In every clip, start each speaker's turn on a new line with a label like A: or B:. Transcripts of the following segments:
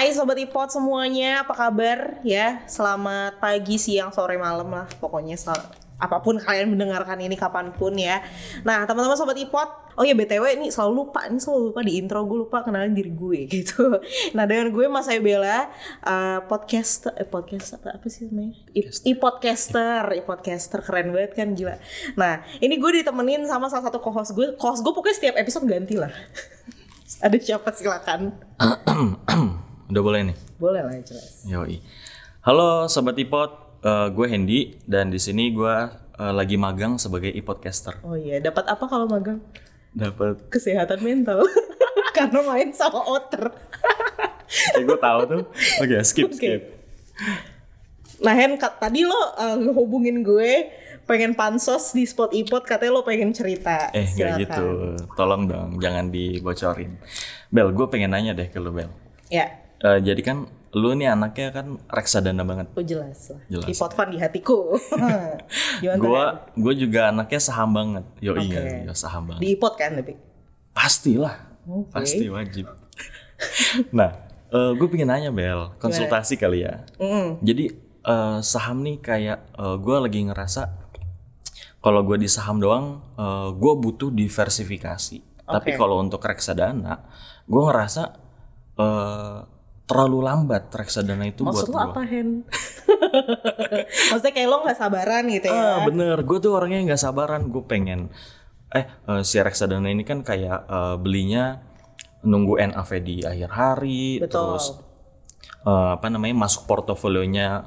A: Hai Sobat Ipot semuanya, apa kabar? Ya? Selamat pagi, siang, sore, malam lah. Pokoknya sel- apa pun kalian mendengarkan ini kapan pun ya. Nah teman-teman Sobat Ipot Oh ya BTW ini selalu lupa, ini selalu lupa di intro. Gue lupa kenalin diri gue gitu. Nah dengan gue Mas Bella uh, podcast, eh, podcast apa, apa sih namanya? I- I-podcaster, I-podcaster keren banget kan gila. Nah ini gue ditemenin sama salah satu co-host gue. Co-host gue pokoknya setiap episode ganti lah. Ada siapa? Silakan
B: Udah boleh nih.
A: Boleh lah jelas
B: Yoi. Halo sobat Ipot, Eh, gue Hendy dan di sini gue eh, lagi magang sebagai ipodcaster.
A: Oh iya, dapat apa kalau magang?
B: Dapat.
A: Kesehatan mental. Karena main sama otter.
B: Eh gue tahu tuh. Oke, skip
A: Oke.
B: skip.
A: Nah Hen, tadi lo uh, ngehubungin gue pengen pansos di spot ipot katanya lo pengen cerita.
B: Eh nggak gitu. Tolong dong, jangan dibocorin. Bel, gue pengen nanya deh ke lu Bel.
A: Ya,
B: Eh, jadi kan lu nih anaknya kan reksadana banget.
A: oh jelas lah.
B: Jelas.
A: Ipot fun di hatiku. Gimana?
B: Gue juga anaknya saham banget. Yo
A: Oke.
B: iya, iya saham banget.
A: Di ipot kan tapi.
B: Pastilah.
A: Oke.
B: Pasti wajib. nah, gue pengen nanya Bel, konsultasi kali ya.
A: Mm.
B: Jadi eh, saham nih kayak gue lagi ngerasa kalau gue di saham doang, gue butuh diversifikasi. Tapi
A: Oke.
B: kalau untuk reksadana, gue ngerasa eh, terlalu lambat reksadana itu
A: Maksud
B: buat
A: lo
B: gue.
A: apa Hen? Maksudnya kayak lo gak sabaran gitu ya?
B: Ah, bener, gue tuh orangnya nggak sabaran. Gue pengen, eh eh, si reksadana ini kan kayak eh, belinya nunggu NAV di akhir hari,
A: Betul.
B: terus eh, apa namanya masuk portofolionya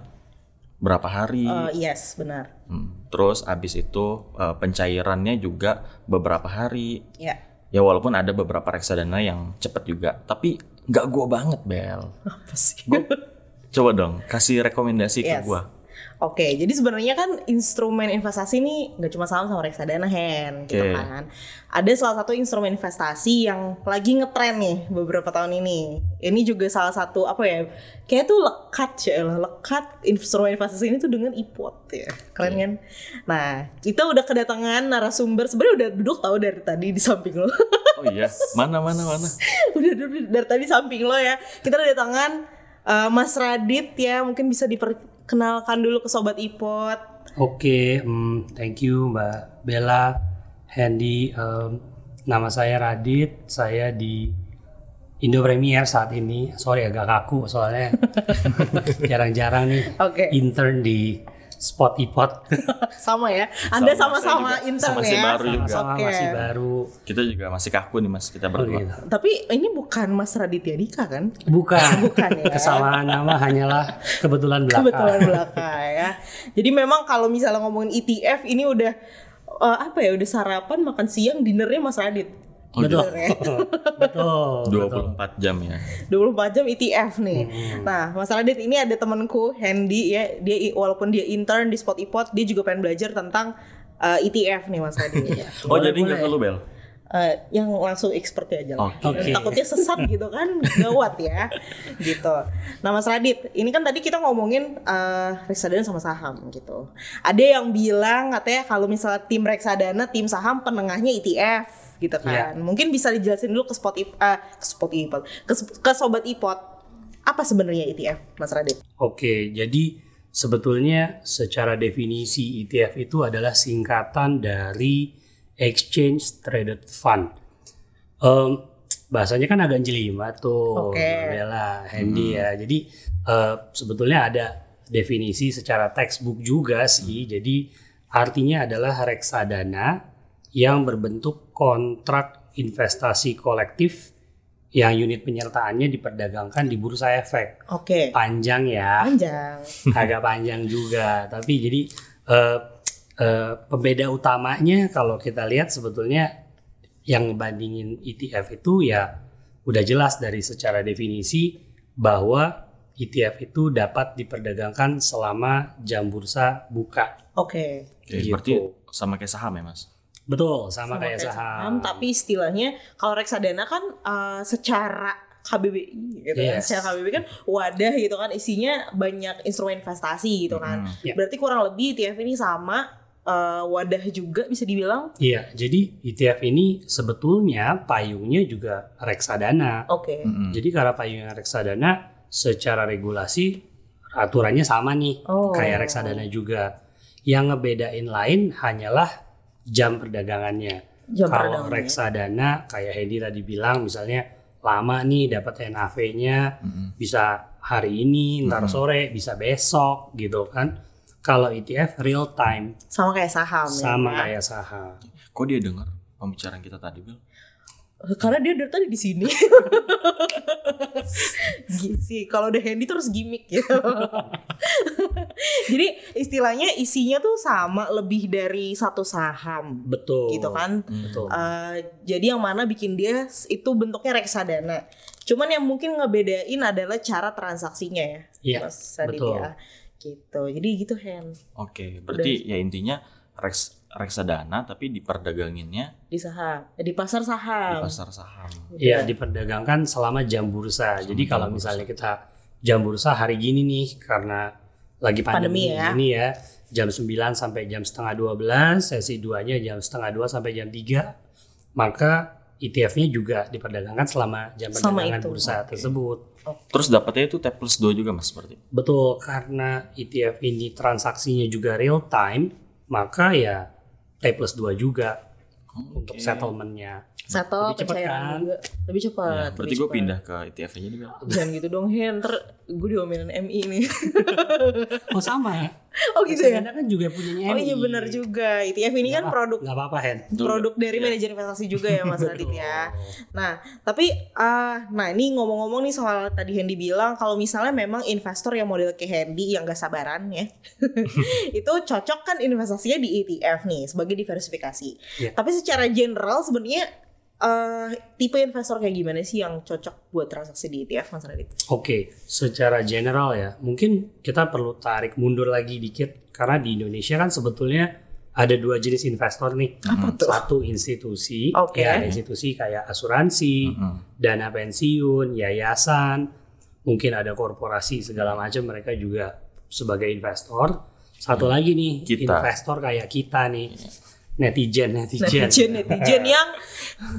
B: berapa hari.
A: Uh, yes, benar.
B: Hmm, Terus abis itu eh, pencairannya juga beberapa hari.
A: Ya.
B: Ya walaupun ada beberapa reksadana yang cepet juga, tapi nggak gua banget Bel.
A: Apa sih?
B: Coba dong kasih rekomendasi ke
A: Yes.
B: gua.
A: Oke, jadi sebenarnya kan instrumen investasi ini nggak cuma saham sama reksadana hen, gitu
B: Oke.
A: kan. Ada salah satu instrumen investasi yang lagi ngetren nih beberapa tahun ini. Ini juga salah satu apa ya? Kayak tuh lekat ya lah, lekat instrumen investasi ini tuh dengan ipot ya, keren kan? Nah, kita udah kedatangan narasumber sebenarnya udah duduk tahu dari tadi di samping lo.
B: Oh iya, mana mana mana.
A: udah duduk dari tadi samping lo ya. Kita udah kedatangan eh, Mas Radit ya, mungkin bisa diperkenalkan dulu ke sobat ipot.
C: Oke, hmm, thank you Mbak Bella, Handy. em, nama saya Radit, saya di Indo Premier saat ini. Sorry agak kaku soalnya jarang-jarang nih
A: Oke.
C: intern di Spot Ipot.
A: sama ya. Anda
B: Sama,
A: sama-sama intern
B: Sama-sama
A: ya.
B: baru juga.
C: Sama
A: Oke.
C: masih baru.
B: Kita juga masih kaku nih mas, kita
C: Oh,
B: berdua.
C: gitu.
A: Tapi ini bukan Mas Raditya Dika kan?
C: Bukan,
A: Bukan ya.
C: kesamaan nama hanyalah kebetulan belaka.
A: Kebetulan belakang ya. Jadi memang kalau misalnya ngomongin ETF ini udah eh, apa ya? Udah sarapan, makan siang, dinernya Mas Radit.
B: Oh,
C: Betul.
A: gitu.
C: betul. betul.
B: 24 jam ya.
A: 24 jam ETF nih. Nah, Mas Radit ini ada temanku Handy ya. Dia walaupun dia intern di Spot Ipot, dia juga pengen belajar tentang eh, ETF nih Mas Radit.
B: Oh
C: Boleh,
B: jadi nggak perlu Bel?
A: Eh, yang langsung expertnya aja lah.
B: Oke.
A: Takutnya sesat gitu kan, gawat ya. Gitu. Nah Mas Radit, ini kan tadi kita ngomongin eh, reksadana sama saham gitu. Ada yang bilang katanya kalau misalnya tim reksadana, tim saham penengahnya ETF gitu kan. Mungkin bisa dijelasin dulu ke spot ip, eh, ke spot ipot, ke, ke sobat ipot. Apa sebenarnya ETF, Mas Radit?
C: Oke, jadi sebetulnya secara definisi ETF itu adalah singkatan dari Exchange Traded Fund. Em, bahasanya kan agak jelimet tuh. Mbak Bella, Handy ya. Jadi eh, sebetulnya ada definisi secara textbook juga sih. Jadi artinya adalah reksadana yang berbentuk kontrak investasi kolektif yang unit penyertaannya diperdagangkan di bursa efek
A: Oke.
C: panjang ya
A: Panjang.
C: agak panjang juga tapi jadi eh, eh, pembeda utamanya kalau kita lihat sebetulnya yang ngebandingin ETF itu ya udah jelas dari secara definisi bahwa ETF itu dapat diperdagangkan selama jam bursa buka
A: Oke.
B: Oke,
C: Gitu.
B: Berarti sama kayak saham ya mas?
C: betul sama,
A: Sama
C: kayak
A: kayak
C: saham,
A: Tapi istilahnya kalau reksadana kan eh, secara KBBI gitu kan.
C: Yes.
A: Secara KBBI kan wadah gitu kan isinya banyak instrumen investasi gitu kan.
B: Hmm.
C: Ya.
A: Berarti kurang lebih ETF ini sama eh, wadah juga bisa dibilang.
C: Iya, jadi ETF ini sebetulnya payungnya juga reksadana.
A: Oke.
B: Mm-mm.
C: Jadi karena payungnya reksadana, secara regulasi aturannya sama nih
A: Oh.
C: kayak reksadana juga. Yang ngebedain lain hanyalah jam perdagangannya.
A: Jam
C: Kalau
A: perdagangannya.
C: reksadana kayak Hedi tadi bilang misalnya lama nih dapat NAV-nya bisa hari ini, ntar sore, bisa besok gitu kan. Kalau ETF real time
A: Sama kayak saham
C: sama
A: ya.
C: kayak saham.
B: Kok dia dengar pembicaraan kita tadi, Bel?
A: Karena dia dari tadi di sini. Sih kalau udah handy terus gimmick gitu. Jadi istilahnya isinya tuh sama lebih dari satu saham
C: Betul.
A: gitu kan.
C: Betul.
A: Eh, jadi yang mana bikin dia itu bentuknya reksadana. Cuman yang mungkin ngebedain adalah cara transaksinya ya.
C: Iya,
A: Mas Sadit
C: betul.
A: Gitu. Jadi gitu Hen
B: Oke, berarti ya intinya reks, reksadana tapi diperdaganginnya
A: di saham, eh, di pasar saham.
B: di pasar saham.
C: Iya diperdagangkan selama jam bursa. Jadi kalau
B: jam
C: misalnya kita jam bursa hari gini nih karena lagi
A: Pandemi
C: pandemi,
A: ya.
C: ini ya jam 9 sampai jam setengah 12, sesi duanya jam setengah 2 sampai jam 3, maka ETF-nya juga diperdagangkan selama jam
A: Selama
C: perdagangan
A: itu.
C: bursa tersebut.
B: Terus dapatnya itu T plus 2 juga Mas berarti.
C: Betul, karena ETF ini transaksinya juga real time, maka ya T plus 2 juga untuk settlement-nya.
A: Satu
C: Lebih
A: pencairan
C: kan?
A: juga lebih cepat.
B: Ya, berarti
A: lebih
B: gue
A: cepat.
B: pindah ke ETF aja nih, Bel.
A: Jangan gitu dong Hen, ntar gue diomelin MI nih.
C: Oh sama.
A: oh gitu ya?
C: Kan juga punyanya
A: Oh iya
C: MI.
A: benar juga. ETF ini kan
C: Nggak apa-
A: produk
C: nggak apa-apa Hen.
A: Produk dari
B: Iya.
A: manajer investasi juga ya Mas Radit ya. Nah, tapi ah, nah ini ngomong-ngomong nih soal tadi Hendy bilang kalau misalnya memang investor yang model kayak Hendy yang gak sabaran ya. itu cocok kan investasinya di ETF nih sebagai diversifikasi.
C: Iya.
A: Tapi secara general sebenarnya eh, tipe investor kayak gimana sih yang cocok buat transaksi di ETF Mas Radit?
C: Oke, secara general ya, mungkin kita perlu tarik mundur lagi dikit karena di Indonesia kan sebetulnya ada dua jenis investor nih.
A: Apa tuh?
C: Satu institusi,
A: Oke.
C: ya institusi kayak asuransi,
B: Mm-mm.
C: dana pensiun, yayasan, mungkin ada korporasi segala macam mereka juga sebagai investor. Satu lagi nih
B: Kita.
C: investor kayak kita nih, netizen netizen,
A: Netizen netizen yang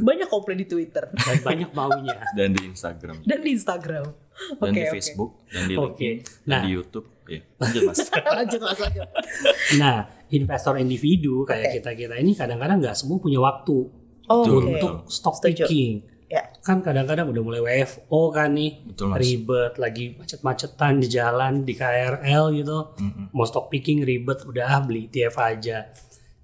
A: banyak komplain di Twitter
C: dan banyak maunya.
B: Dan di Instagram.
A: dan di Instagram.
B: Dan
A: Oke,
B: di. Facebook. Dan di
C: Oke.
B: LinkedIn. Dan
C: Nah.
B: di Youtube. Ya, lanjut Mas.
A: lanjut mas lanjut.
C: Nah, investor individu kayak
A: Oke.
C: kita kita ini kadang-kadang nggak semua punya waktu
A: Oh,
C: untuk stock
A: Setuju.
C: picking.
A: Ya.
C: Kan kadang-kadang udah mulai WFO kan nih,
B: Betul Mas.
C: ribet lagi macet-macetan di jalan di KRL gitu.
B: Mm-mm.
C: Mau stock picking ribet udah ah, beli ETF aja.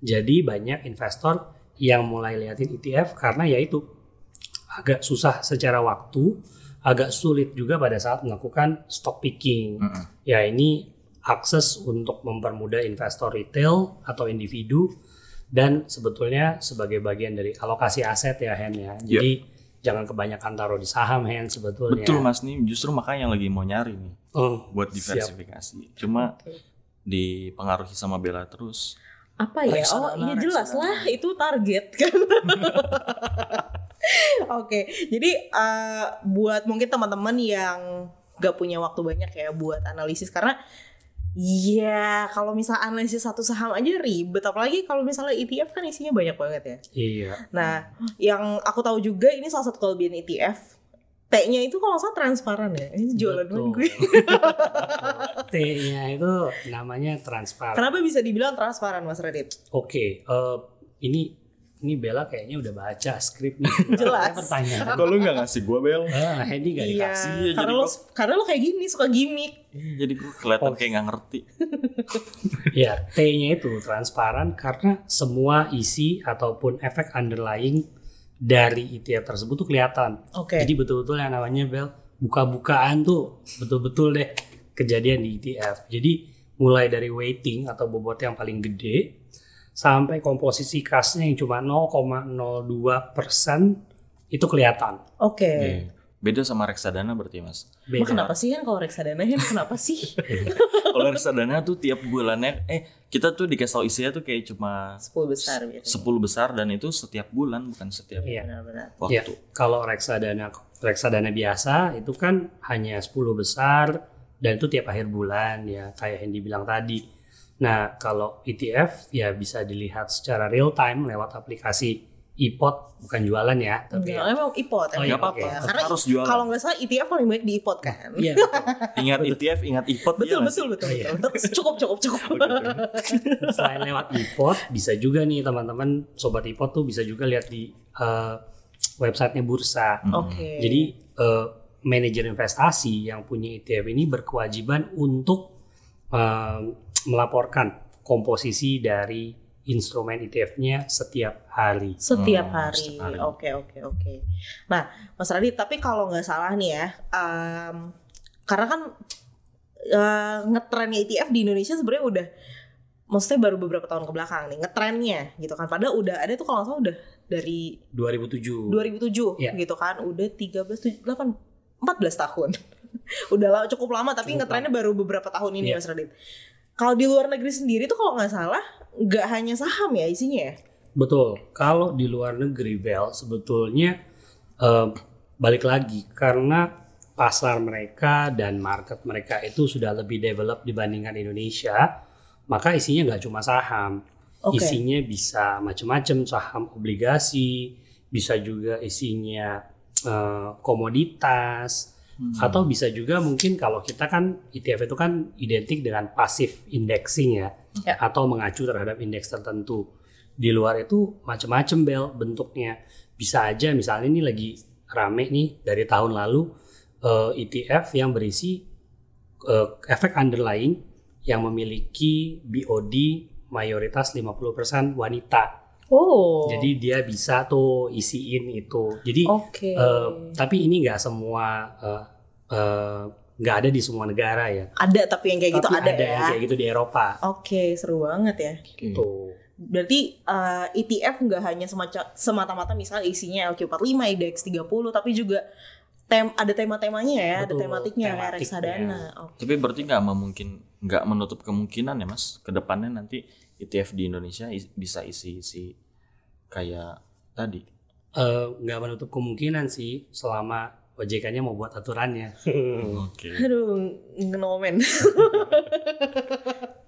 C: Jadi banyak investor yang mulai liatin ETF karena ya itu agak susah secara waktu, agak sulit juga pada saat melakukan stock picking.
B: Mm-mm.
C: Ya ini akses untuk mempermudah investor retail atau individu dan sebetulnya sebagai bagian dari alokasi aset ya Hen ya. Jadi jangan kebanyakan taruh di saham Hen sebetulnya.
B: Betul Mas nih, justru makanya yang lagi mau nyari nih
C: Oh,
B: buat
C: siap.
B: diversifikasi. Cuma dipengaruhi sama Bella terus.
A: Apa ya? Oh
B: Reksadana,
A: iya jelas lah itu target kan. Oke, jadi eh, buat mungkin teman-teman yang gak punya waktu banyak ya buat analisis karena Iya, kalau misal analisis satu saham aja ribet, apalagi kalau misalnya ETF kan isinya banyak banget ya.
C: Iya.
A: Nah, yang aku tahu juga ini salah satu kelebihan ETF. T-nya itu kalau nggak salah transparan ya. Ini jualan
C: Betul.
A: gue.
C: T-nya itu namanya transparan.
A: Kenapa bisa dibilang transparan, Mas Radit?
C: Oke, eh, ini ini Bella kayaknya udah baca skrip nih.
A: Jelas.
C: Pertanyaan.
B: Kok lu gak ngasih gue Bel?
C: Ah, Hendy gak
A: Iya,
C: dikasih.
B: Iya,
A: karena lo
B: gua-
A: karena lo kayak gini suka gimmick.
B: Iya, Jadi gue kelihatan kayak gak ngerti.
C: Ya, T-nya itu transparan karena semua isi ataupun efek underlying dari ETF tersebut tuh kelihatan.
A: Oke.
C: Jadi betul-betul yang namanya Bel buka-bukaan tuh betul-betul deh kejadian di ETF. Jadi mulai dari weighting atau bobot yang paling gede sampai komposisi kasnya yang cuma 0,02 persen itu kelihatan.
A: Oke.
B: Iya. Beda sama reksadana berarti Mas.
A: Emang
C: Beda.
A: kenapa sih kan kalau reksadana kan kenapa sih?
B: Kalau reksadana tuh tiap bulannya, eh kita tuh dikasih tau isinya tuh kayak cuma
A: 10 besar biasanya.
B: 10 besar dan itu setiap bulan bukan setiap
C: Iya. Ya,
B: waktu.
C: kalau reksadana reksadana biasa itu kan hanya 10 besar dan itu tiap akhir bulan ya kayak yang dibilang tadi. Nah, kalau ETF ya bisa dilihat secara real time lewat aplikasi ipot bukan jualan ya, tapi
A: Enggak, emang ipot
C: Oh,
A: emang
C: iya,
A: ya.
B: Tetap
A: Karena
B: harus jualan.
A: kalau nggak salah ETF paling banyak di ipot kan.
C: Iya, betul.
B: Ingat ETF, ingat IPOT
A: betul
B: iya nggak
A: betul
B: sih?
A: betul,
C: Oh, iya.
A: betul. Cukup cukup cukup.
C: Selain lewat ipot, bisa juga nih teman-teman sobat ipot tuh bisa juga lihat di eh, websitenya bursa.
A: Oke.
C: Jadi eh, manajer investasi yang punya ETF ini berkewajiban untuk eh, melaporkan komposisi dari instrumen ETF-nya setiap hari.
A: setiap
B: Hmm,
A: hari.
B: setiap hari.
A: Oke oke oke. Nah, Mas Radit, tapi kalau nggak salah nih ya, em, karena kan eh, ngetrennya ETF di Indonesia sebenarnya udah, maksudnya baru beberapa tahun ke belakang nih ngetrennya gitu kan. Padahal udah ada tuh kalau nggak salah udah dari
C: 2007.
A: 2007
C: Iya.
A: gitu kan, udah 13, 7, 8, 14 tahun. udah lah, cukup lama tapi
C: Cukup
A: ngetrennya baru beberapa tahun ini
C: Iya.
A: Mas Radit. Kalau di luar negeri sendiri tuh kalau nggak salah nggak hanya saham ya isinya ya.
C: Betul. Kalau di luar negeri, Bel, sebetulnya eh, balik lagi karena pasar mereka dan market mereka itu sudah lebih develop dibandingkan Indonesia, maka isinya nggak cuma saham.
A: Oke.
C: Isinya bisa macam-macam, saham obligasi, bisa juga isinya eh, komoditas, atau bisa juga mungkin kalau kita kan ETF itu kan identik dengan passive indexing ya,
A: Ya.
C: atau mengacu terhadap indeks tertentu. Di luar itu macam-macam bel bentuknya. Bisa aja misalnya ini lagi rame nih dari tahun lalu eh, ETF yang berisi eh, efek underlying yang memiliki BOD mayoritas 50% wanita.
A: Oh.
C: Jadi dia bisa tuh isiin itu. Jadi
A: Oke.
C: eh, tapi ini nggak semua eh, eh, nggak ada di semua negara ya.
A: ada tapi yang kayak gitu
C: Tapi
A: ada,
C: ada
A: ya.
C: yang kayak gitu di Eropa.
A: Oke, seru banget ya.
C: Tuh.
A: Berarti eh, ETF nggak hanya semacam semata-mata misalnya isinya LQ45, IDX 30, tapi juga tem ada tema-temanya ya, ada
C: Betul,
A: tematiknya kayak
C: tematiknya.
A: reksadana. Oke.
B: Tapi berarti nggak memungkin nggak menutup kemungkinan ya mas ke depannya nanti ETF di Indonesia is- bisa isi-isi kayak tadi.
C: Eh, nggak menutup kemungkinan sih selama OJK-nya mau buat aturannya.
B: Oke.
A: Aduh, ngenomen.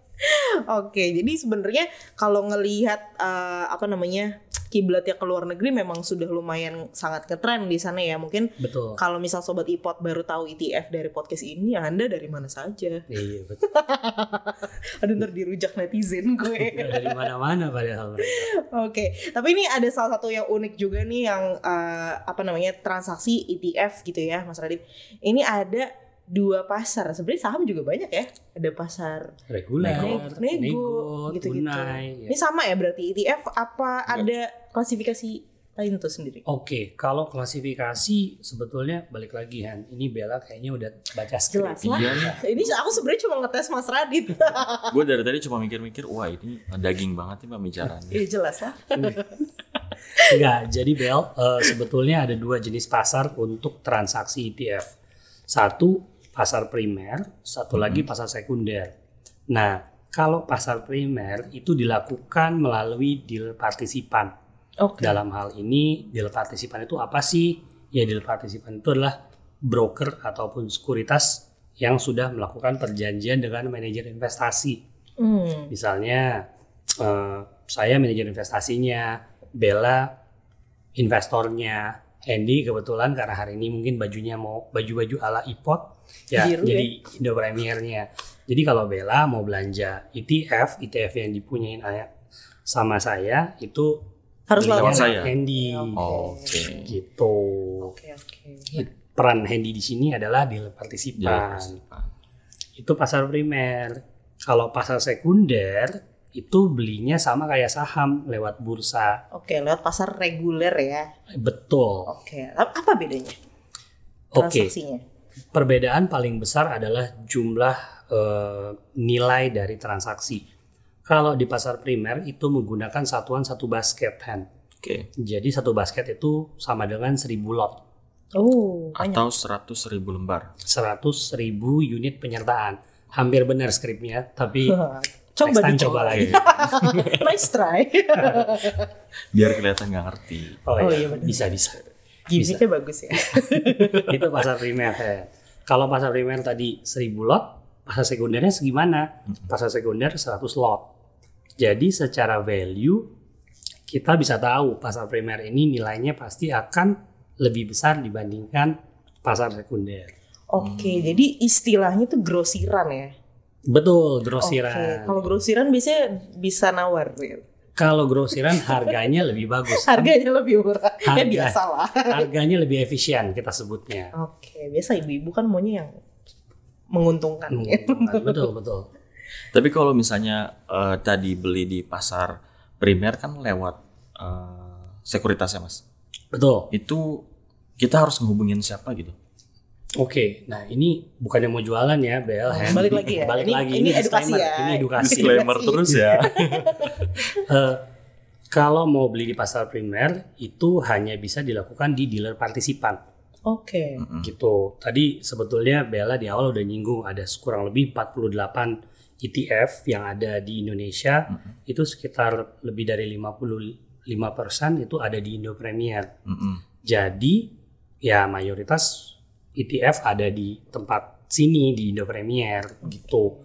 A: Oke, jadi sebenarnya kalau ngelihat eh, apa namanya kiblatnya ke luar negeri memang sudah lumayan sangat ngetren di sana ya. Mungkin
C: Betul.
A: kalau misal sobat ipot baru tahu ETF dari podcast ini, ya Anda dari mana saja?
C: Iya betul.
A: Aduh, ntar dirujak netizen gue.
C: Dari mana-mana padahal.
A: Oke, tapi ini ada salah satu yang unik juga nih yang eh, apa namanya transaksi ETF gitu ya, Mas Radit. Ini ada dua pasar. Sebenarnya saham juga banyak ya. Ada pasar
C: Reguler,
A: nego, nego, gitu-gitu.
C: tunai. ya.
A: Ini sama ya berarti ETF apa ada klasifikasi lain tuh sendiri?
C: Oke, kalau klasifikasi sebetulnya balik lagi Han, ini Bella kayaknya udah baca skrip.
A: Jelas lah.
B: Iya nih.
A: Ini aku sebenarnya cuma ngetes Mas Radit.
B: Gue dari tadi cuma mikir-mikir, wah ini daging banget nih pembicaranya.
A: Iya jelas lah.
C: Enggak, jadi Bel, eh, sebetulnya ada dua jenis pasar untuk transaksi ETF. Satu pasar primer, satu lagi pasar sekunder. Nah, kalau pasar primer itu dilakukan melalui deal partisipan.
A: Oke.
C: Dalam hal ini, deal partisipan itu apa sih? Ya, deal partisipan itu adalah broker ataupun sekuritas yang sudah melakukan perjanjian dengan manajer investasi.
A: Hmm.
C: Misalnya eh, saya manajer investasinya, Bella investornya, Hendy kebetulan karena hari ini mungkin bajunya mau baju-baju ala ipot ya
A: Biru
C: jadi Indo Premiernya. Jadi kalau Bella mau belanja ETF, ETF yang dipunyain ayah sama saya itu
A: Harus
B: lewat saya?
C: Hendy.
B: Oke.
C: Gitu.
A: Oke oke.
C: Peran Hendy di sini adalah deal partisipan. Itu pasar primer. Kalau pasar sekunder itu belinya sama kayak saham lewat bursa.
A: Oke, lewat pasar reguler ya.
C: Betul.
A: Oke, apa bedanya?
C: Oke.
A: Transaksinya.
C: Perbedaan paling besar adalah jumlah eh, nilai dari transaksi. Kalau di pasar primer itu menggunakan satuan satu basket hand.
B: Oke.
C: Jadi satu basket itu sama dengan 1000 lot.
A: Oh.
B: Atau 100 ribu lembar.
C: 100 ribu unit penyertaan. Hampir benar skripnya, tapi
A: coba
C: next time
A: dicoba.
C: coba lagi.
A: nice try.
B: Biar kelihatan nggak ngerti.
C: Oh,
A: Oh,
C: iya,
A: iya, benar.
C: bisa bisa.
A: Gimiknya bagus ya.
C: itu pasar primer. ya. Kalau pasar primer tadi 1000 lot, pasar sekundernya segimana? Pasar sekunder 100 lot. Jadi secara value kita bisa tahu pasar primer ini nilainya pasti akan lebih besar dibandingkan pasar sekunder.
A: Oke, jadi istilahnya tuh grosiran ya.
C: Betul, grosiran.
A: kalau grosiran biasanya bisa nawar gitu.
C: Kalau grosiran harganya lebih bagus.
A: Harganya lebih murah. Ya
C: Harga.
A: biasa lah.
C: Harganya lebih efisien kita sebutnya.
A: Oke, biasa ibu-ibu kan maunya yang menguntungkan. ya.
C: Menguntungkan. betul, betul.
B: Tapi kalau misalnya eh, tadi beli di pasar primer kan lewat eh, sekuritasnya mas.
C: Betul.
B: Itu kita harus ngehubungin siapa gitu.
C: Oke, nah ini bukannya mau jualan ya, Bel. Hen.
A: Balik lagi ya.
C: Balik
A: Ini-
C: lagi.
A: ini edukasi ya.
C: Ini edukasi.
B: Disclaimer terus ya.
C: Eh, kalau mau beli di pasar primer itu hanya bisa dilakukan di dealer partisipan.
A: Oke.
C: gitu. Tadi sebetulnya Bella di awal udah nyinggung ada kurang lebih 48 ETF yang ada di Indonesia itu sekitar lebih dari 55% itu ada di Indo Premier.
B: Mm-mm.
C: Jadi ya mayoritas ETF ada di tempat sini di Indo Premier gitu.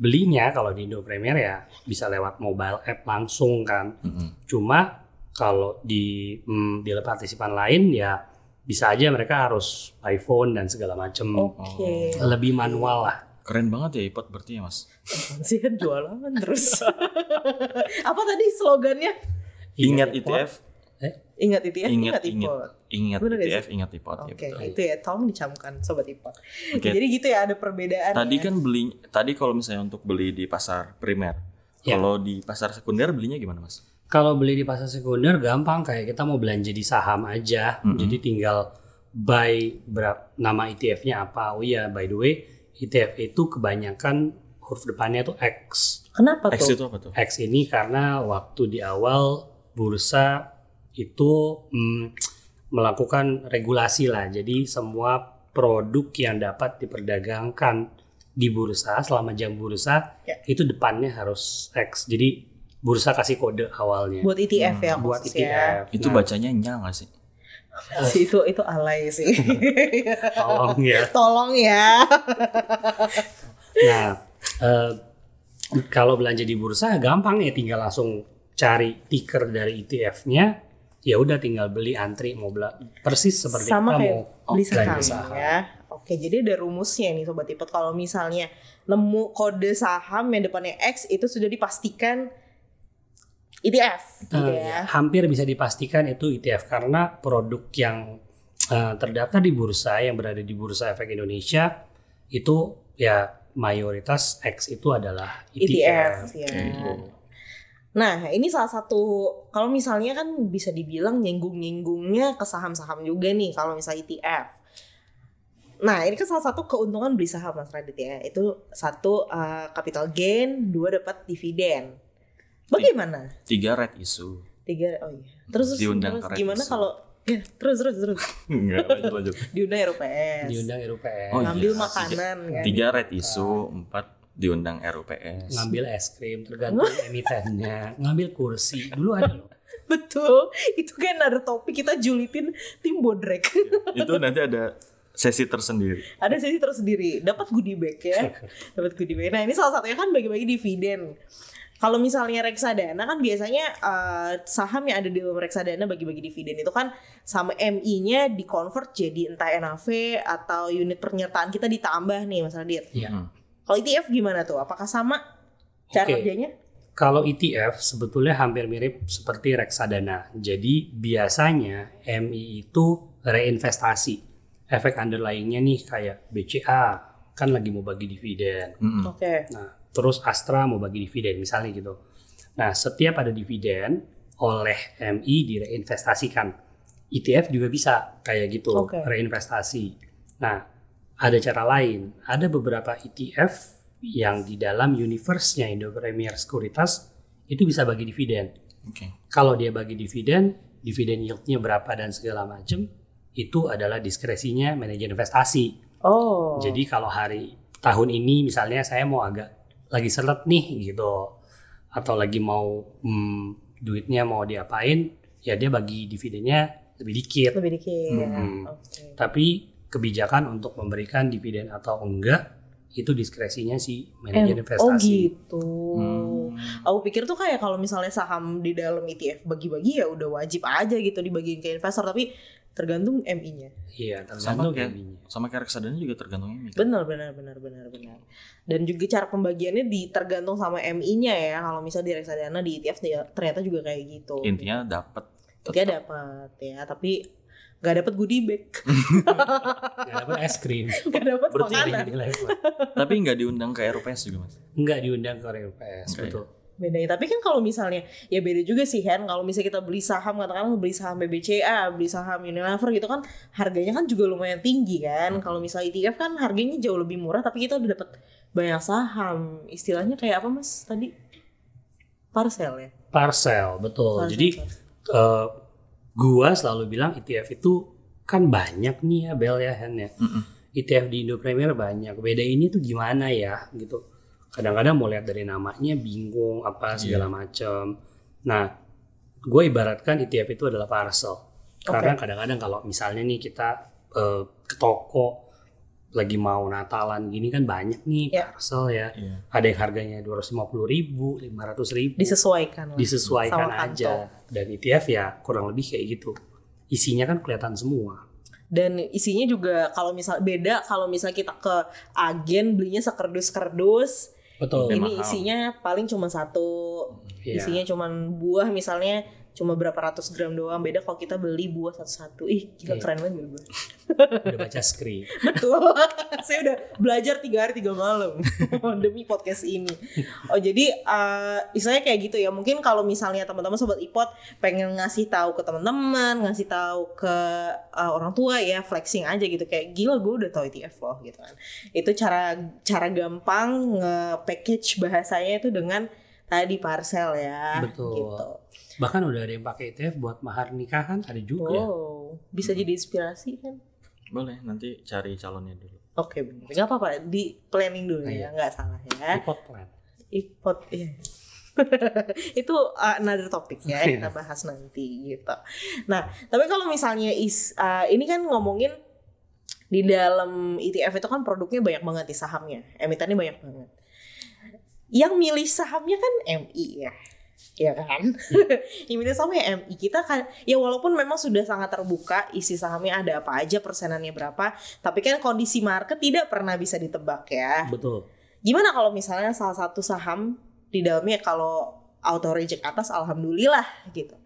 C: Belinya kalau di Indo Premier ya bisa lewat mobile app langsung kan.
B: Mm-mm.
C: Cuma kalau di hmm, dealer partisipan lain ya bisa aja mereka harus iPhone dan segala macem.
A: Oke.
C: Lebih manual lah.
B: Keren banget ya iPod berarti ya mas.
A: Sih kan jualan terus. Apa tadi slogannya?
B: Ingat
C: Iya,
B: ETF,
C: Eh,
A: Ingat ya,
B: ingat
A: ingat,
B: ingat
A: iPod.
B: Ingat
A: Bener gak
B: ETF, ingat iPod
A: Oke,
B: ya betul.
A: itu ya, tolong dicamkan sobat iPod.
B: Oke.
A: Jadi gitu ya ada perbedaan.
B: Tadi
A: ya.
B: kan beli, tadi kalau misalnya untuk beli di pasar primer,
C: Ya.
B: kalau di pasar sekunder belinya gimana mas?
C: Kalau beli di pasar sekunder gampang kayak kita mau belanja di saham aja. Jadi tinggal buy berapa nama ETF-nya apa. Oh iya, by the way, ETF itu kebanyakan huruf depannya tuh X.
A: Kenapa
B: X
A: tuh?
B: itu apa tuh?
C: X ini karena waktu di awal bursa itu mm, melakukan regulasi lah. Jadi semua produk yang dapat diperdagangkan di bursa selama jam bursa
A: Ya.
C: itu depannya harus X. Jadi bursa kasih kode awalnya
A: Buat ETF ya
C: buat
A: khususnya.
C: ETF.
B: Itu
C: Nah,
B: bacanya nya nggak sih?
A: Sih, itu itu alay sih.
C: tolong ya.
A: Tolong ya.
C: Nah, eh, kalau belanja di bursa gampang ya tinggal langsung cari ticker dari ETF-nya. Ya udah tinggal beli antri mau bela persis seperti
A: Sama
C: kita
A: kayak
C: mau
A: beli
C: belanja
A: saham ya. Oke, jadi ada rumusnya nih sobat ipot. Kalau misalnya nemu kode saham yang depannya X itu sudah dipastikan ETF gitu
C: Eh,
A: ya.
C: hampir bisa dipastikan itu ETF karena produk yang eh, terdaftar di bursa yang berada di bursa efek Indonesia itu ya mayoritas X itu adalah
A: ETF,
C: ETF.
A: ya. Nah, ini salah satu kalau misalnya kan bisa dibilang nyinggung-nyinggungnya ke saham-saham juga nih kalau misalnya ETF. Nah, ini kan salah satu keuntungan beli saham Mas Radit ya. Itu satu uh, capital gain, dua dapat dividen. Bagaimana?
B: Tiga red issue.
A: Tiga oh iya. Terus terus,
B: Diundang
A: terus
B: ke
A: gimana kalau ya, terus terus terus
B: Enggak, lanjut lanjut.
A: diundang RUPS.
C: Diundang RUPS,
B: Oh,
A: ngambil
B: iya.
A: makanan kan.
B: Tiga red issue, empat diundang RUPS.
C: ngambil es krim tergantung emitennya, ngambil kursi. Dulu ada loh.
A: Betul. Itu kan ada topik kita julitin tim bodrek.
B: Itu nanti ada sesi tersendiri.
A: ada sesi tersendiri dapat goodie bag ya dapat goodie bag nah ini salah satunya kan bagi-bagi dividen kalau misalnya reksadana kan biasanya eh, saham yang ada di dalam reksadana bagi-bagi dividen itu kan sama MI-nya dikonvert jadi entah NAV atau unit penyertaan kita ditambah nih Mas Radit.
C: Iya.
B: Hmm.
A: Kalau ETF gimana tuh? Apakah sama cara
C: Oke.
A: kerjanya?
C: Kalau ETF sebetulnya hampir mirip seperti reksadana. Jadi biasanya MI itu reinvestasi. Efek underlyingnya nih kayak BCA kan lagi mau bagi dividen.
B: Mm-mm.
A: Oke.
C: Nah, terus Astra mau bagi dividen misalnya gitu. Nah, setiap ada dividen oleh MI direinvestasikan. ETF juga bisa kayak gitu,
A: Oke.
C: reinvestasi. Nah, ada cara lain. Ada beberapa ETF yang di dalam universe-nya Indo Premier Sekuritas itu bisa bagi dividen.
B: Oke.
C: Kalau dia bagi dividen, dividen yield-nya berapa dan segala macam, itu adalah diskresinya manajer investasi.
A: Oh.
C: Jadi kalau hari tahun ini misalnya saya mau agak lagi seret nih gitu atau lagi mau hmm, duitnya mau diapain ya dia bagi dividennya lebih dikit.
A: lebih dikit.
C: Mm-mm.
A: Oke.
C: Tapi kebijakan untuk memberikan dividen atau enggak itu diskresinya si manajer
A: Eh,
C: investasi.
A: Oh gitu.
B: Hmm.
A: Aku pikir tuh kayak kalau misalnya saham di dalam ETF bagi-bagi ya udah wajib aja gitu dibagiin ke investor tapi tergantung MI-nya.
C: Iya,
B: Sama
C: tergantung
B: kayak
C: MI-nya.
B: sama kayak reksadana juga tergantung kan?
A: Benar benar benar benar benar. Dan juga cara pembagiannya di tergantung sama MI-nya ya. Kalau misalnya di reksadana di ETF ternyata juga kayak gitu.
B: Intinya dapat
A: Intinya dapat ya, tapi nggak dapat goodie bag,
C: Nggak dapat es krim.
A: nggak dapat
B: Berarti
A: makanan.
B: Tapi nggak diundang ke RUPS juga mas.
C: Nggak diundang ke RUPS,
B: Nggak ya?
C: betul.
A: bedanya tapi kan kalau misalnya ya beda juga sih Hen kalau misalnya kita beli saham katakanlah beli saham BBCA beli saham Unilever gitu kan harganya kan juga lumayan tinggi kan kalau misalnya ETF kan harganya jauh lebih murah tapi kita udah dapat banyak saham istilahnya kayak apa mas tadi parcel ya
C: Parcel, betul.
A: Parcel,
C: Jadi
A: parcel.
C: eh, gua selalu bilang ETF itu kan banyak nih ya Bel ya Hen ya.
B: Mm-mm.
C: ETF di Indo Premier banyak. Beda ini tuh gimana ya gitu. Kadang-kadang mau lihat dari namanya bingung apa segala macam. Nah, gue ibaratkan ETF itu adalah parcel. Karena kadang-kadang kalau misalnya nih kita eh, ke toko lagi mau Natalan gini kan banyak nih
A: Ya.
C: parcel ya.
B: Iya.
C: Ada yang harganya 250 ribu, 500 ribu.
A: disesuaikan lah.
C: disesuaikan
A: Sama
C: aja. Dan ETF ya kurang lebih kayak gitu. Isinya kan kelihatan semua.
A: dan isinya juga kalau misal beda kalau misal kita ke agen belinya sekerdus-kerdus
C: Betul.
A: ini
B: mahal.
A: isinya paling cuma satu
C: Iya.
A: isinya cuma buah misalnya cuma berapa ratus gram doang. Beda kalau kita beli buah satu-satu. Ih gila
C: Iya.
A: keren banget gue
C: Udah baca skrip.
A: Betul. saya udah belajar tiga hari tiga malam demi podcast ini. Oh jadi eh istilahnya kayak gitu ya. Mungkin kalau misalnya teman-teman sobat ipot pengen ngasih tahu ke teman-teman ngasih tahu ke eh, orang tua ya flexing aja gitu. Kayak gila gue udah tahu ETF loh gitu kan. Itu cara cara gampang nge-package bahasanya itu dengan tadi parcel ya
C: Betul.
A: gitu
C: Bahkan udah ada yang pakai ETF buat mahar nikahan ada juga.
A: oh bisa jadi inspirasi kan
B: Boleh nanti cari calonnya dulu.
A: Oke benar. Gak apa-apa di planning dulu ya, nggak salah ya.
C: Di pot plan.
A: Ipot iya. itu uh, another topic ya
C: Iya.
A: kita bahas nanti gitu. Nah tapi kalau misalnya is uh, ini kan ngomongin di dalam ETF itu kan produknya banyak banget di sahamnya, emitennya banyak banget. Yang milih sahamnya kan MI ya, ya kan? yang milih sahamnya MI kita kan, ya walaupun memang sudah sangat terbuka isi sahamnya ada apa aja, persenannya berapa, tapi kan kondisi market tidak pernah bisa ditebak ya.
C: Betul.
A: Gimana kalau misalnya salah satu saham di dalamnya kalau auto reject atas alhamdulillah gitu.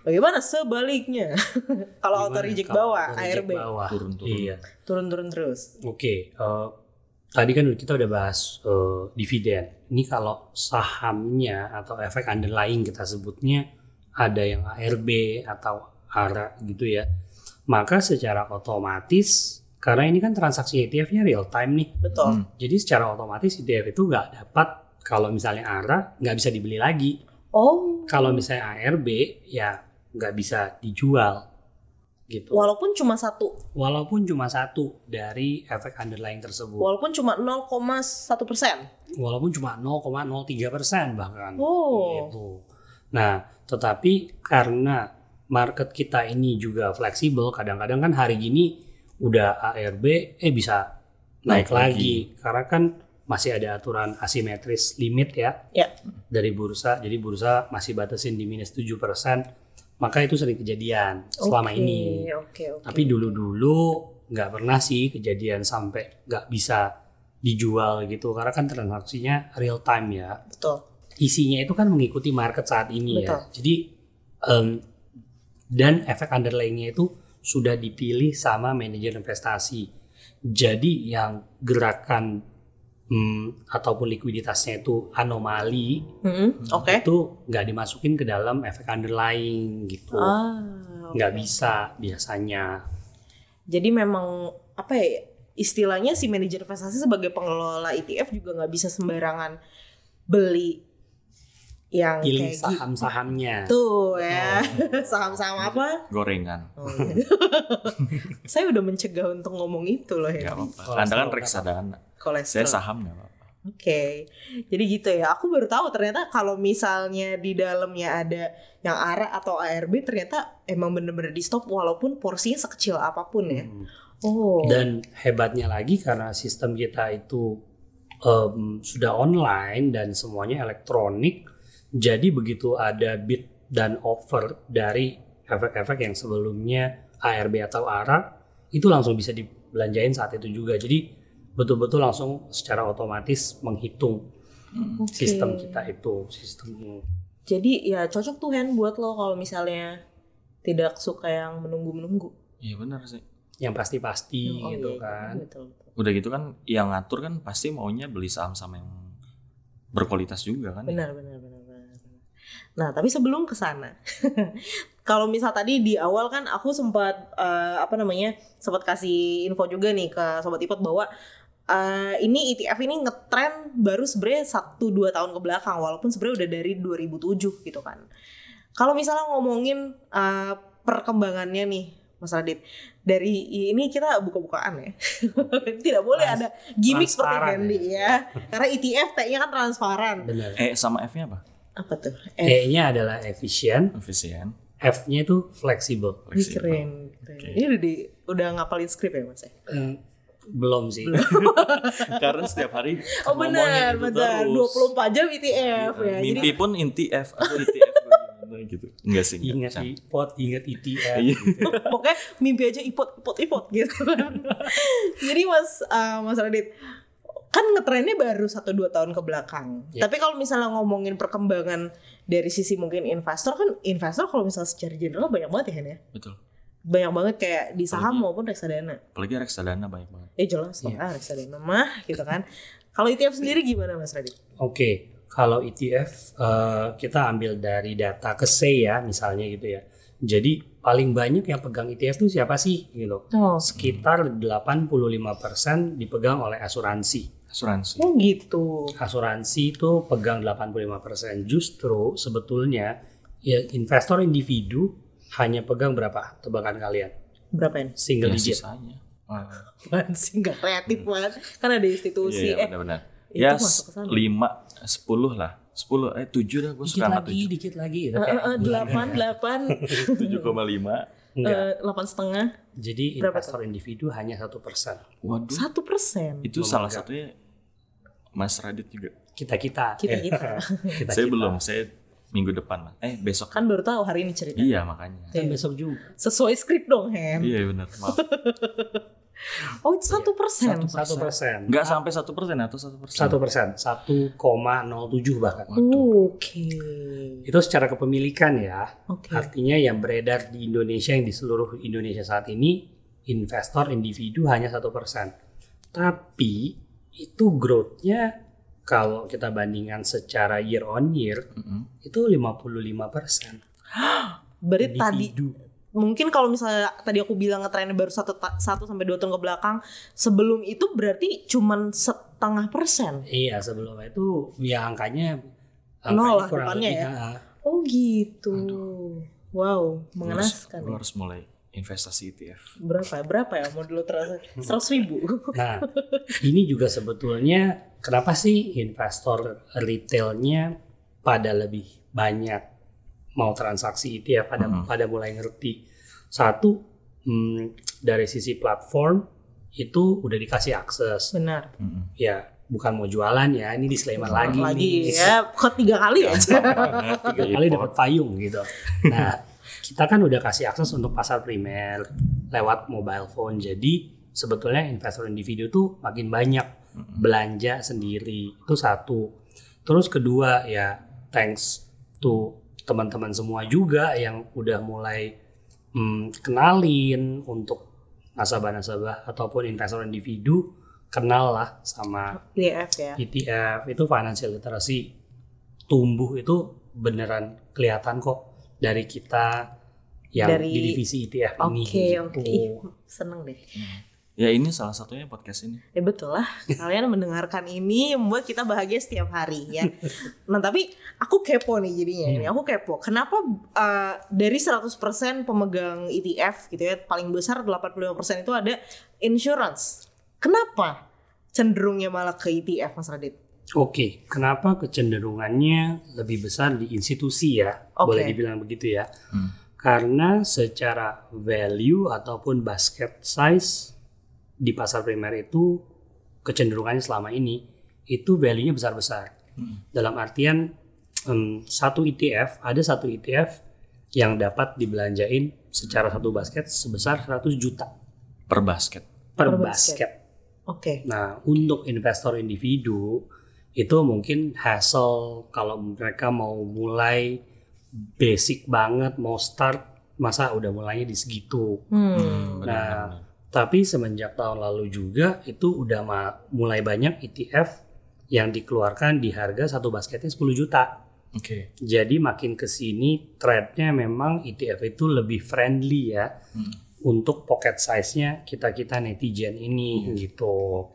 A: Bagaimana sebaliknya? kalau auto reject bawah, ARB
C: bawah?
B: Turun-turun.
C: Iya.
A: turun-turun terus.
C: Oke, eh, tadi kan kita udah bahas eh, dividen. Ini kalau sahamnya atau efek underlying kita sebutnya ada yang ARB atau ARA gitu ya. Maka secara otomatis karena ini kan transaksi ETF-nya real time nih.
A: Betul.
B: Hmm.
C: Jadi secara otomatis ETF itu nggak dapat kalau misalnya ARA nggak bisa dibeli lagi.
A: Oh.
C: Kalau misalnya ARB ya nggak bisa dijual gitu.
A: Walaupun cuma satu,
C: Walaupun cuma satu dari efek underlying tersebut.
A: walaupun cuma 0,1 persen.
C: walaupun cuma 0,03 persen bahkan.
A: Oh.
C: Gitu. Nah, tetapi karena market kita ini juga fleksibel, kadang-kadang kan hari gini udah ARB, eh bisa naik,
B: Naik
C: lagi. karena kan masih ada aturan asimetris limit ya
A: Ya.
C: dari bursa. Jadi bursa masih batasin di minus 7 persen, maka itu sering kejadian selama ini.
A: Oke, oke.
C: Tapi dulu-dulu nggak pernah sih kejadian sampai nggak bisa dijual gitu karena kan transaksinya real time ya.
A: betul.
C: Isinya itu kan mengikuti market saat ini ya.
A: Betul.
C: Jadi em, dan efek underlyingnya itu sudah dipilih sama manajer investasi. Jadi yang gerakan hmm, ataupun likuiditasnya itu anomali
A: Hmm, Oke.
C: itu nggak dimasukin ke dalam efek underlying gitu.
A: Ah,
C: Nggak
A: oke.
C: bisa biasanya.
A: Jadi memang apa ya istilahnya si manajer investasi sebagai pengelola ETF juga nggak bisa sembarangan beli yang
C: pilih
A: kayak gitu.
C: saham-sahamnya.
A: Tuh ya, saham-saham apa?
B: Gorengan.
A: Oh, iya. Saya udah mencegah untuk ngomong itu loh ya.
B: Gak apa-apa. Anda kan
C: nggak
B: reksadana. Saya
A: Kolesterol.
B: saham gak apa-apa.
A: Oke, jadi gitu ya. Aku baru tahu ternyata kalau misalnya di dalamnya ada yang ARA atau ARB, ternyata emang bener-bener di stop walaupun porsinya sekecil apa pun ya.
C: Hmm.
A: Oh,
C: Dan hebatnya lagi karena sistem kita itu em, sudah online dan semuanya elektronik. Jadi begitu ada bid dan offer dari efek-efek yang sebelumnya ARB atau ARA itu langsung bisa dibelanjain saat itu juga. Jadi betul-betul langsung secara otomatis menghitung
A: Oke.
C: sistem kita itu sistem
A: Jadi ya cocok tuh Hen buat lo kalau misalnya tidak suka yang menunggu-menunggu.
B: Iya benar sih.
C: yang pasti-pasti
A: Oh,
C: gitu
A: iya,
C: kan.
A: Betul, betul.
B: Udah gitu kan yang ngatur kan pasti maunya beli saham-saham yang berkualitas juga kan.
A: Benar, benar, benar, benar. benar. Nah, tapi sebelum ke sana, kalau misal tadi di awal kan aku sempat eh, apa namanya sempat kasih info juga nih ke sobat ipot bahwa eh, ini ETF ini ngetren baru sebenarnya satu dua tahun ke belakang walaupun sebenarnya udah dari 2007 gitu kan. Kalau misalnya ngomongin eh, perkembangannya nih Mas Radit dari ini kita buka-bukaan ya tidak boleh
C: Trans-
A: ada gimmick seperti
C: transparan
A: Hendy ya karena ETF T-nya kan transparan
C: Benar.
B: Eh sama F-nya apa?
A: apa tuh
C: E-nya adalah efisien,
B: Efisien.
C: F-nya itu fleksibel.
A: Keren, keren. Ini udah di udah ngapalin skrip ya mas? ya?
C: Belum sih.
B: Karena setiap hari
A: Oh benar,
B: itu
A: benar.
B: terus.
A: 24 jam ETF ya.
B: Mimpi
A: Jadi
B: pun inti F atau ITF gimana gitu. Enggak sih. enggak.
C: ingat ipot, ingat ETF.
B: Iya.
A: pokoknya mimpi aja ipot, ipot, ipot gitu kan. Jadi mas, uh, mas Radit, kan ngetrennya baru 1-2 tahun ke belakang.
C: Ya.
A: Tapi kalau misalnya ngomongin perkembangan dari sisi mungkin investor kan investor kalau misalnya secara general banyak banget ya Hen ya.
B: Betul.
A: Banyak banget kayak di saham
B: Apalagi-
A: maupun reksadana.
B: Apalagi reksadana banyak banget.
A: Eh jelas
C: Iya.
A: lah reksadana mah gitu kan. Kalau ETF sendiri gimana mas Radit?
C: Oke, kalau ETF eh, kita ambil dari data ke C ya, misalnya gitu ya. Jadi paling banyak yang pegang ETF itu siapa sih gitu.
A: Oh,
C: Sekitar 85% dipegang oleh asuransi.
B: Asuransi.
A: oh gitu.
C: Asuransi itu pegang 85%. Justru sebetulnya ya investor individu hanya pegang berapa? Tebakan kalian?
A: Berapa ini?
C: Single
B: Ya,
C: digit.
B: sisanya. Ah.
A: Apaan sih nggak kreatif banget kan ada institusi
B: Iya,
A: eh
B: benar-benar.
A: itu
B: Ya. 5 10 lah. 10 eh 7 dah gue suka sama
C: lagi,
B: 7.
C: dikit lagi. Itu
A: eh, eh, delapan delapan
B: 7,5.
C: Enggak.
A: eh, delapan setengah
C: Jadi
A: berapa
C: investor individu hanya satu persen.
B: Waduh.
A: satu persen
B: Itu
C: Memegang.
B: salah satunya Mas Radit juga.
C: Kita kita.
A: Kita kita
C: kita
B: saya belum, saya minggu depan lah. Eh, besok.
A: kan baru tahu hari ini cerita
B: Iya, makanya.
C: Kan besok juga.
A: sesuai skrip dong Hen
B: Iya, benar. Maaf.
A: oh itu satu persen
C: Satu persen.
B: Enggak sampai 1% atau 1%.
C: Satu persen. 1,07 bahkan.
A: oke
C: Itu secara kepemilikan ya.
A: oke
C: Artinya yang beredar di Indonesia yang di seluruh Indonesia saat ini investor individu hanya satu persen. Tapi itu growth-nya kalau kita bandingkan secara year on year
B: Mm-mm.
C: itu 55 persen.
A: berarti tadi mungkin kalau misalnya tadi aku bilang ngetrennya baru satu satu sampai dua tahun ke belakang sebelum itu berarti cuman setengah persen
C: Iya sebelumnya itu ya angkanya
A: Nol lah depannya ya. oh gitu wow
B: Lu harus,
A: mengenaskan
B: lu
A: ya.
B: harus mulai investasi ETF.
A: berapa ya berapa ya mau dulu terasa seratus ribu
C: Nah, ini juga sebetulnya kenapa sih investor retailnya pada lebih banyak mau transaksi ETF pada
B: Mhm.
C: pada mulai ngerti. Satu hmm, dari sisi platform itu udah dikasih akses.
A: benar
B: Mm-mm.
C: Ya, bukan mau jualan ya, ini disclaimer lagi,
A: lagi
C: nih.
A: ya kok tiga kali ya
C: Tiga kali dapat payung gitu. Nah, kita kan udah kasih akses untuk pasar primer lewat mobile phone. Jadi sebetulnya investor individu tuh makin banyak belanja sendiri. Itu satu. Terus kedua ya thanks to teman-teman semua juga yang udah mulai hmm, kenalin untuk nasabah-nasabah ataupun investor individu kenal lah sama
A: ETF ya
C: ETF itu financial literacy tumbuh itu beneran kelihatan kok dari kita yang
A: Dari-
C: di divisi ETF
A: oke
C: ini.
A: oke
C: gitu.
A: Seneng deh
B: Ya ini salah satunya podcast ini.
A: Ya betul lah, kalian mendengarkan ini membuat kita bahagia setiap hari ya. Nah tapi aku kepo nih jadinya ini, aku kepo. Kenapa uh, dari 100% pemegang ETF gitu ya, paling besar 85% itu ada insurance. Kenapa cenderungnya malah ke ETF Mas Radit?
C: Oke, kenapa kecenderungannya lebih besar di institusi ya?
A: Oke.
C: Boleh dibilang begitu ya.
B: Hmm.
C: Karena secara value ataupun basket size di pasar primer itu kecenderungannya selama ini itu value-nya besar-besar. Dalam artian em, satu ETF ada satu ETF yang dapat dibelanjain secara satu basket sebesar 100 juta
B: Per basket.
C: per,
A: Per basket.
C: basket.
A: Oke.
C: Nah, untuk investor individu itu mungkin hassle kalau mereka mau mulai basic banget, mau start masa udah mulainya di segitu.
A: Hmm.
C: Nah, tapi semenjak tahun lalu juga itu udah mulai banyak ETF yang dikeluarkan di harga satu basketnya 10 juta.
B: Oke.
C: Jadi makin ke sini trendnya memang ETF itu lebih friendly ya untuk pocket size-nya kita-kita netizen ini gitu.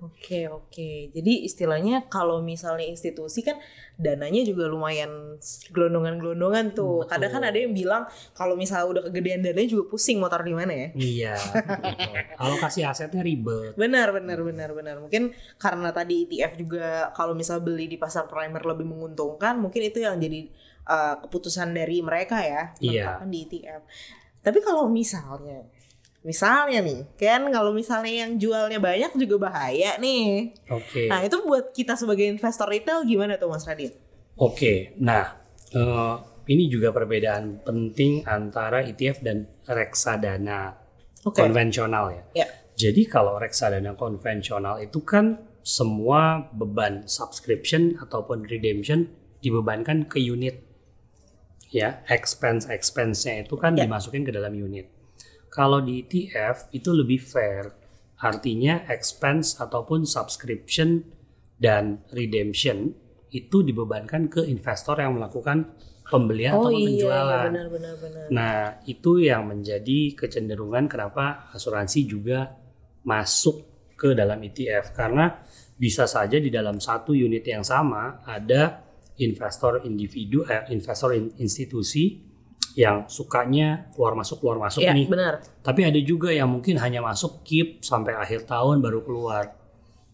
A: Oke oke. Jadi istilahnya kalau misalnya institusi kan dananya juga lumayan gelondongan-gelondongan tuh.
C: Betul.
A: Kadang kan ada yang bilang kalau misalnya udah kegedean dananya juga pusing taruh di mana ya.
C: Iya. gitu. Alokasi asetnya ribet.
A: Benar benar benar benar. Mungkin karena tadi ETF juga kalau misal beli di pasar primer lebih menguntungkan, mungkin itu yang jadi uh, keputusan dari mereka ya
C: Iya.
A: menetapkan di ETF. Tapi kalau misalnya Misalnya nih, kan kalau misalnya yang jualnya banyak juga bahaya nih.
C: Oke.
A: Nah itu buat kita sebagai investor retail gimana tuh Mas Radit?
C: Oke, nah eh, ini juga perbedaan penting antara ETF dan reksadana
A: Oke.
C: konvensional ya.
A: Ya.
C: Jadi kalau reksadana konvensional itu kan semua beban subscription ataupun redemption dibebankan ke unit. Ya, expense expense-nya itu kan
A: Ya.
C: dimasukin ke dalam unit. Kalau di ETF itu lebih fair. Artinya expense ataupun subscription dan redemption itu dibebankan ke investor yang melakukan pembelian
A: oh
C: ataupun
A: iya, iya
C: penjualan.
A: benar benar benar.
C: Nah, itu yang menjadi kecenderungan kenapa asuransi juga masuk ke dalam ETF karena bisa saja di dalam satu unit yang sama ada investor individu, eh, investor in- institusi yang sukanya keluar masuk keluar masuk
A: Iya
C: nih.
A: benar.
C: Tapi ada juga yang mungkin hanya masuk keep sampai akhir tahun baru keluar.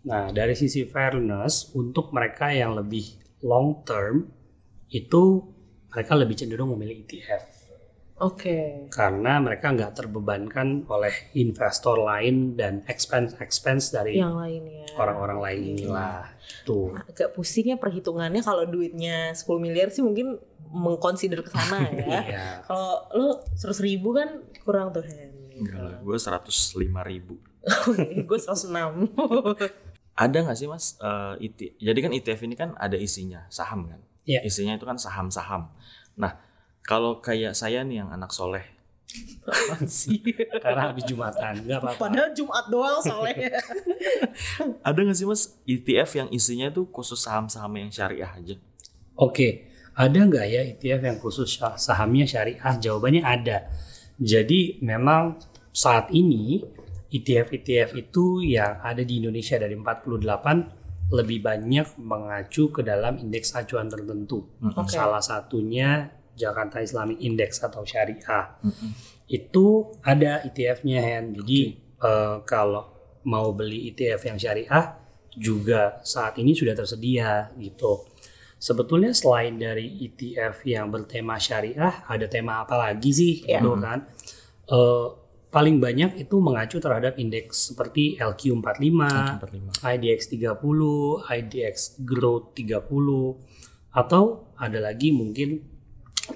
C: Nah, dari sisi fairness untuk mereka yang lebih long term itu mereka lebih cenderung memilih ETF
A: Oke.
C: karena mereka nggak terbebankan oleh investor lain dan expense expense dari
A: Yang lainnya.
C: orang-orang lain inilah tuh.
A: Agak pusingnya perhitungannya kalau duitnya 10 miliar sih mungkin mengconsider ke sana ya.
C: Iya.
A: Kalau lu 100 ribu kan kurang tuh Hen.
B: Enggak lah, gue 105 ribu.
A: gue 106.
B: Ada nggak sih mas IT? Jadi kan ETF ini kan ada isinya saham kan?
C: Iya.
B: Isinya itu kan saham-saham. Nah kalau kayak saya nih yang anak soleh,
A: sih.
C: Karena habis jumatan nggak apa-apa.
A: Padahal Jumat doang soalnya.
B: ada nggak sih mas ETF yang isinya tuh khusus saham-saham yang syariah aja?
C: Oke, ada nggak ya ETF yang khusus sah- sahamnya syariah? Jawabannya ada. Jadi memang saat ini E ETF-ETF itu yang ada di Indonesia dari 48 lebih banyak mengacu ke dalam indeks acuan tertentu.
A: Oke.
C: Salah satunya Jakarta Islamic Index atau syariah. Itu ada ETF-nya Hen. Jadi eh, kalau mau beli ETF yang syariah juga saat ini sudah tersedia gitu. Sebetulnya selain dari ETF yang bertema syariah, ada tema apa lagi sih
A: Iya.
C: gitu kan? Eh, paling banyak itu mengacu terhadap indeks seperti LQ45,
B: 45.
C: IDX 30, IDX Growth 30, atau ada lagi mungkin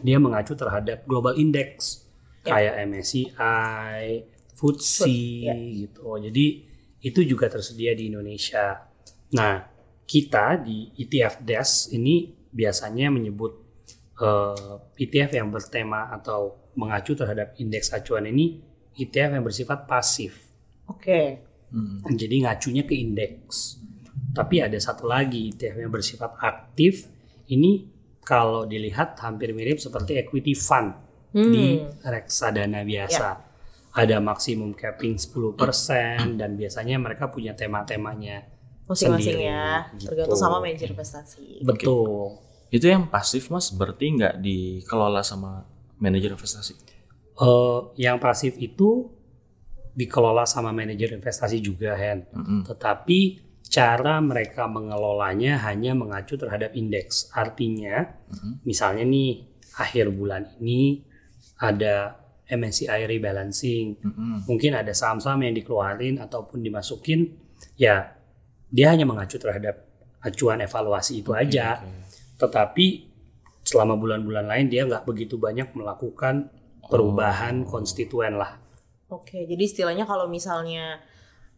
C: dia mengacu terhadap global index
A: Ya.
C: kayak MSCI, FTSE
A: Ya.
C: gitu. Jadi itu juga tersedia di Indonesia. Nah, kita di ETF Desk ini biasanya menyebut eh, ETF yang bertema atau mengacu terhadap indeks acuan ini ETF yang bersifat pasif.
A: Oke.
B: Hmm.
C: Jadi ngacunya ke indeks. Tapi ada satu lagi ETF yang bersifat aktif. Ini kalau dilihat hampir mirip seperti equity fund di reksadana biasa. Ada maksimum capping 10% dan biasanya mereka punya tema-temanya
A: Masing-masing
C: sendiri,
A: ya.
C: gitu.
A: Tergantung sama manajer investasi.
C: Betul.
B: Itu yang pasif mas berarti nggak dikelola sama manajer investasi?
C: Eh, yang pasif itu dikelola sama manajer investasi juga, Hen.
B: Mm-mm.
C: Tetapi cara mereka mengelolanya hanya mengacu terhadap indeks. Artinya, misalnya nih akhir bulan ini ada MSCI rebalancing,
B: Mm-mm.
C: mungkin ada saham-saham yang dikeluarin ataupun dimasukin, ya dia hanya mengacu terhadap acuan evaluasi itu aja. Tetapi selama bulan-bulan lain dia nggak begitu banyak melakukan perubahan konstituen lah.
A: Oke, jadi istilahnya kalau misalnya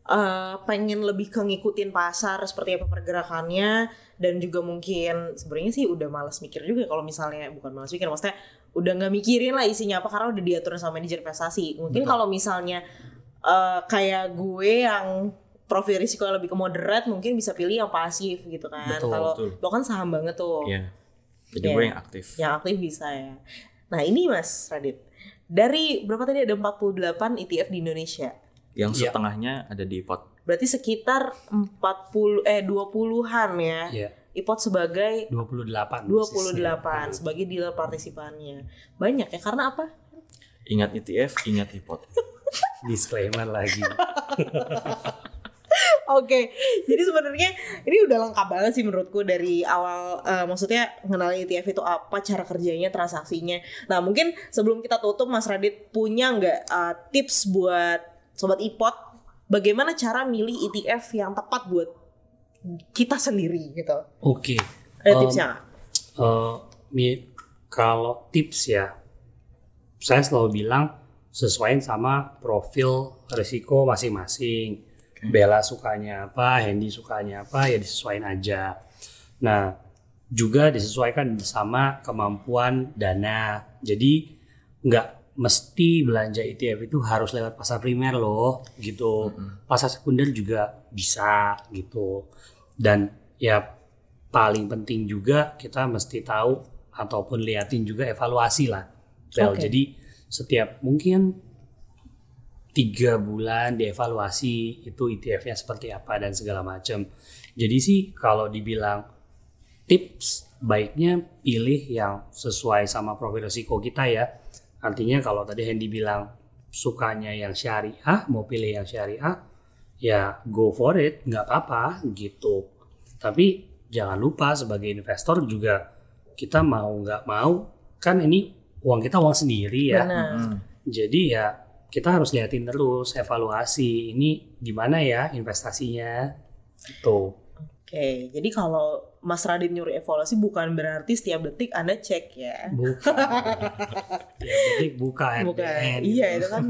A: eh, pengen lebih ke ngikutin pasar seperti apa pergerakannya dan juga mungkin sebenarnya sih udah males mikir juga kalau misalnya bukan males mikir maksudnya udah nggak mikirin lah isinya apa karena udah diatur sama manajer investasi. Mungkin kalau misalnya eh, kayak gue yang profil risiko yang lebih ke moderate mungkin bisa pilih yang pasif gitu kan. Kalau lo kan saham banget tuh.
B: Iya. Jadi
A: Iya.
B: gue yang aktif.
A: Yang aktif bisa ya. Nah ini Mas Radit. Dari berapa tadi ada 48 ETF di Indonesia.
B: Yang
C: Iya.
B: setengahnya ada di pot.
A: Berarti sekitar 40 eh 20-an ya.
C: Ya,
A: IPOT sebagai
C: 28.
A: 28 sebagai dealer partisipannya. Banyak ya karena apa?
B: Ingat ETF, ingat IPOT.
C: Disclaimer lagi.
A: Oke, jadi sebenarnya ini udah lengkap banget sih menurutku dari awal eh, maksudnya mengenali ETF itu apa, cara kerjanya, transaksinya. Nah mungkin sebelum kita tutup Mas Radit punya nggak eh, tips buat sobat IPOT bagaimana cara milih ETF yang tepat buat kita sendiri gitu?
C: Oke.
A: Ada
C: Um,
A: tipsnya nggak?
C: Eh, mi- kalau tips ya, saya selalu bilang sesuaiin sama profil risiko masing-masing. Bella sukanya apa, Hendy sukanya apa, ya disesuaikan aja. Nah, juga disesuaikan sama kemampuan dana. Jadi nggak mesti belanja ETF itu harus lewat pasar primer loh, gitu. Pasar sekunder juga bisa gitu. Dan ya paling penting juga kita mesti tahu ataupun liatin juga evaluasi lah. Bel.
A: Oke.
C: Jadi setiap mungkin tiga bulan dievaluasi itu ETF-nya seperti apa dan segala macam. Jadi sih kalau dibilang tips baiknya pilih yang sesuai sama profil risiko kita ya. Artinya kalau tadi Hendy bilang sukanya yang syariah, mau pilih yang syariah, ya go for it, nggak apa-apa gitu. Tapi jangan lupa sebagai investor juga kita mau nggak mau kan ini uang kita uang sendiri ya.
A: Benar.
C: Jadi ya kita harus liatin terus evaluasi ini gimana ya investasinya gitu.
A: Oke, jadi kalau Mas Radit nyuruh evaluasi bukan berarti setiap detik Anda cek ya.
C: Buka. ya, detik buka
A: Bukan.
C: RDN.
A: Iya, itu kan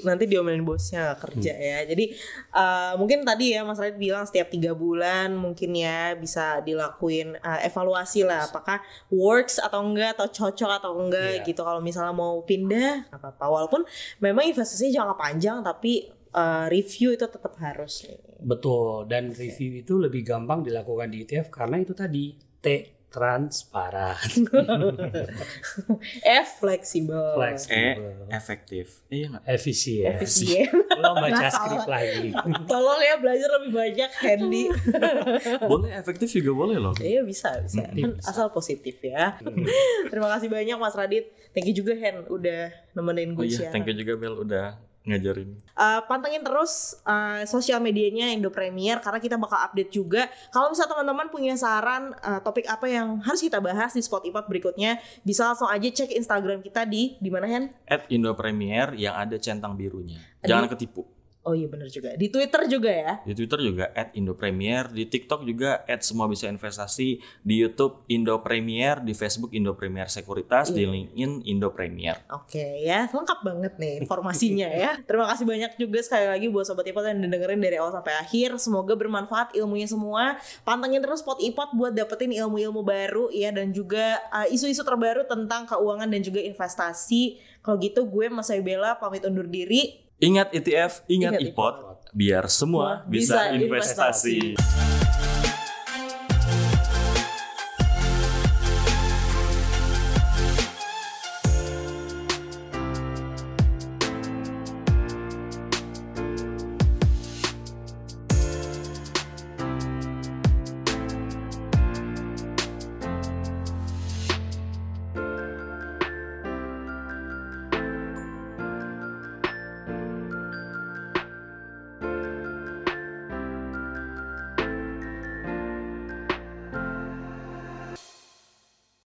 A: nanti diomelin bosnya nggak kerja ya. Jadi eh, mungkin tadi ya Mas Radit bilang setiap tiga bulan mungkin ya bisa dilakuin eh, evaluasi lah apakah works atau enggak atau cocok atau enggak
C: Iya.
A: gitu. Kalau misalnya mau pindah nggak apa-apa. Walaupun memang investasinya jangka panjang tapi eh, review itu tetap harus.
C: Betul. Dan review itu lebih gampang dilakukan di ETF karena itu tadi T transparan,
A: F fleksibel.
C: fleksibel,
B: E, efektif. Iya nggak?
C: efisien.
A: Efisien.
C: Lo baca skrip lagi.
A: Tolong ya belajar lebih banyak Handy.
B: boleh efektif juga boleh loh.
A: Iya bisa bisa. Kan
C: bisa.
A: asal positif ya. Terima kasih banyak Mas Radit. Thank you juga Hen udah nemenin
B: Oh
A: gue
B: iya,
A: siaran.
B: thank you juga Bel udah ngajarin.
A: Uh, pantengin terus uh, sosial medianya Indo Premier karena kita bakal update juga. Kalau misalnya teman-teman punya saran uh, topik apa yang harus kita bahas di spot ipat berikutnya, bisa langsung aja cek Instagram kita di di mana Hen?
B: At Indo Premier yang ada centang birunya. Jangan ketipu.
A: Oh iya bener juga. Di Twitter juga ya.
B: Di Twitter juga at Indo Premier, di TikTok juga at semua bisa investasi, di YouTube Indo Premier, di Facebook Indo Premier Sekuritas, di LinkedIn Indo Premier.
A: Oke ya, lengkap banget nih informasinya ya. Terima kasih banyak juga sekali lagi buat Sobat Ipot yang dengerin dari awal sampai akhir. Semoga bermanfaat ilmunya semua. Pantengin terus Spot Ipot buat dapetin ilmu-ilmu baru ya dan juga uh, isu-isu terbaru tentang keuangan dan juga investasi. Kalau gitu gue Mas Bella pamit undur diri.
B: Ingat ETF, ingat,
A: Ingat
B: IPOT, biar semua bisa,
A: Bisa
B: investasi.